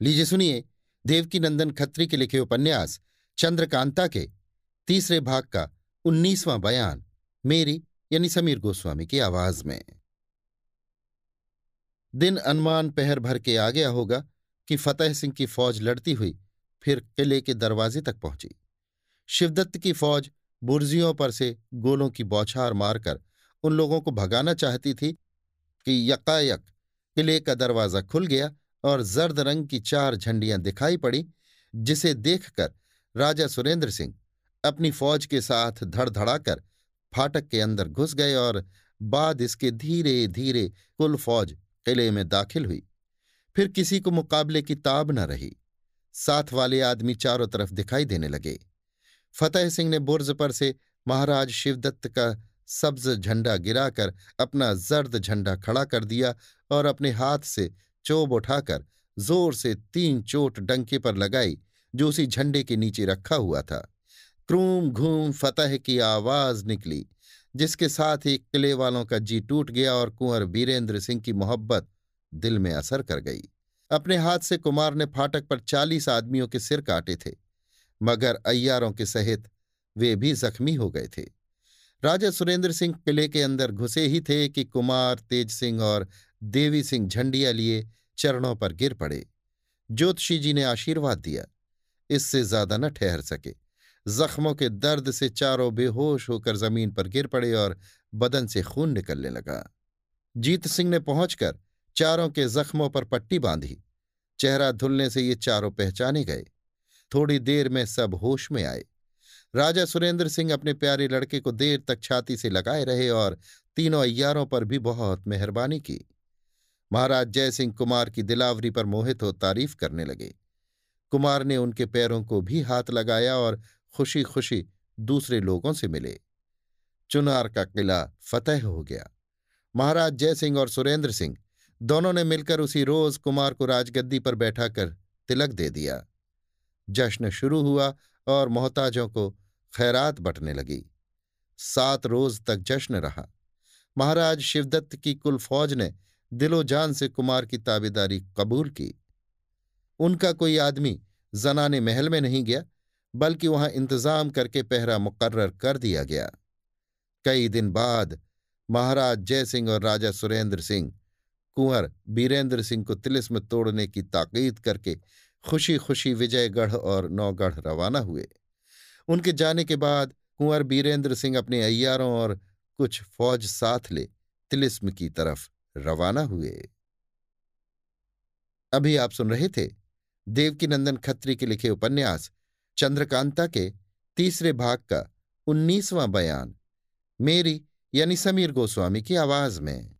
लीजिए सुनिए देवकी नंदन खत्री के लिखे उपन्यास, चंद्रकांता के, तीसरे भाग का उन्नीसवां बयान, मेरी यानी समीर गोस्वामी की आवाज़ में। दिन अनुमान पहर भर के आ गया होगा कि फतेह सिंह की फौज लड़ती हुई फिर किले के दरवाजे तक पहुँची। शिवदत्त की फौज बुर्जियों पर से गोलों की बौछार मारकर उन लोगों को भगाना चाहती थी कि यकायक किले का दरवाज़ा खुल गया और जर्द रंग की चार झंडियाँ दिखाई पड़ी, जिसे देखकर राजा सुरेंद्र सिंह अपनी फौज के साथ धड़धड़ाकर फाटक के अंदर घुस गए और बाद इसके धीरे धीरे कुल फौज किले में दाखिल हुई। फिर किसी को मुकाबले की ताब न रही। साथ वाले आदमी चारों तरफ़ दिखाई देने लगे। फतेह सिंह ने बुर्ज पर से महाराज शिवदत्त का सब्ज झंडा गिराकर अपना जर्द झंडा खड़ा कर दिया और अपने हाथ से चोब उठाकर ज़ोर से तीन चोट डंके पर लगाई, जो उसी झंडे के नीचे रखा हुआ था। क्रूम घूम फतह की आवाज़ निकली, जिसके साथ ही किले वालों का जी टूट गया और कुंवर बीरेंद्र सिंह की मोहब्बत दिल में असर कर गई। अपने हाथ से कुमार ने फाटक पर चालीस आदमियों के सिर काटे थे, मगर अय्यारों के सहित वे भी जख्मी हो गए थे। राजा सुरेंद्र सिंह किले के अंदर घुसे ही थे कि कुमार, तेज सिंह और देवी सिंह झंडिया लिए चरणों पर गिर पड़े। ज्योतिषी जी ने आशीर्वाद दिया। इससे ज़्यादा न ठहर सके। जख्मों के दर्द से चारों बेहोश होकर ज़मीन पर गिर पड़े और बदन से खून निकलने लगा। जीत सिंह ने पहुंचकर चारों के जख्मों पर पट्टी बांधी। चेहरा धुलने से ये चारों पहचाने गए। थोड़ी देर में सब होश में आए। राजा सुरेंद्र सिंह अपने प्यारे लड़के को देर तक छाती से लगाए रहे और तीनों अय्यारों पर भी बहुत मेहरबानी की। महाराज जयसिंह कुमार की दिलावरी पर मोहित हो तारीफ़ करने लगे। कुमार ने उनके पैरों को भी हाथ लगाया और खुशी खुशी दूसरे लोगों से मिले। चुनार का किला फतेह हो गया। महाराज जयसिंह और सुरेंद्र सिंह दोनों ने मिलकर उसी रोज कुमार को राजगद्दी पर बैठाकर तिलक दे दिया। जश्न शुरू हुआ और मोहताजों को खैरात बटने लगी। सात रोज तक जश्न रहा। महाराज शिवदत्त की कुल फौज ने दिलो जान से कुमार की ताबेदारी कबूल की। उनका कोई आदमी जनाने महल में नहीं गया, बल्कि वहाँ इंतज़ाम करके पहरा मुकर्र कर दिया गया। कई दिन बाद महाराज जयसिंह और राजा सुरेंद्र सिंह, कुंवर बीरेंद्र सिंह को तिलिस्म तोड़ने की ताकीद करके खुशी खुशी विजयगढ़ और नौगढ़ रवाना हुए। उनके जाने के बाद कुंवर बीरेंद्र सिंह अपने अय्यारों और कुछ फौज साथ ले तिलिस्म की तरफ़ रवाना हुए। अभी आप सुन रहे थे देवकीनंदन खत्री के लिखे उपन्यास चंद्रकांता के तीसरे भाग का उन्नीसवां बयान, मेरी यानी समीर गोस्वामी की आवाज़ में।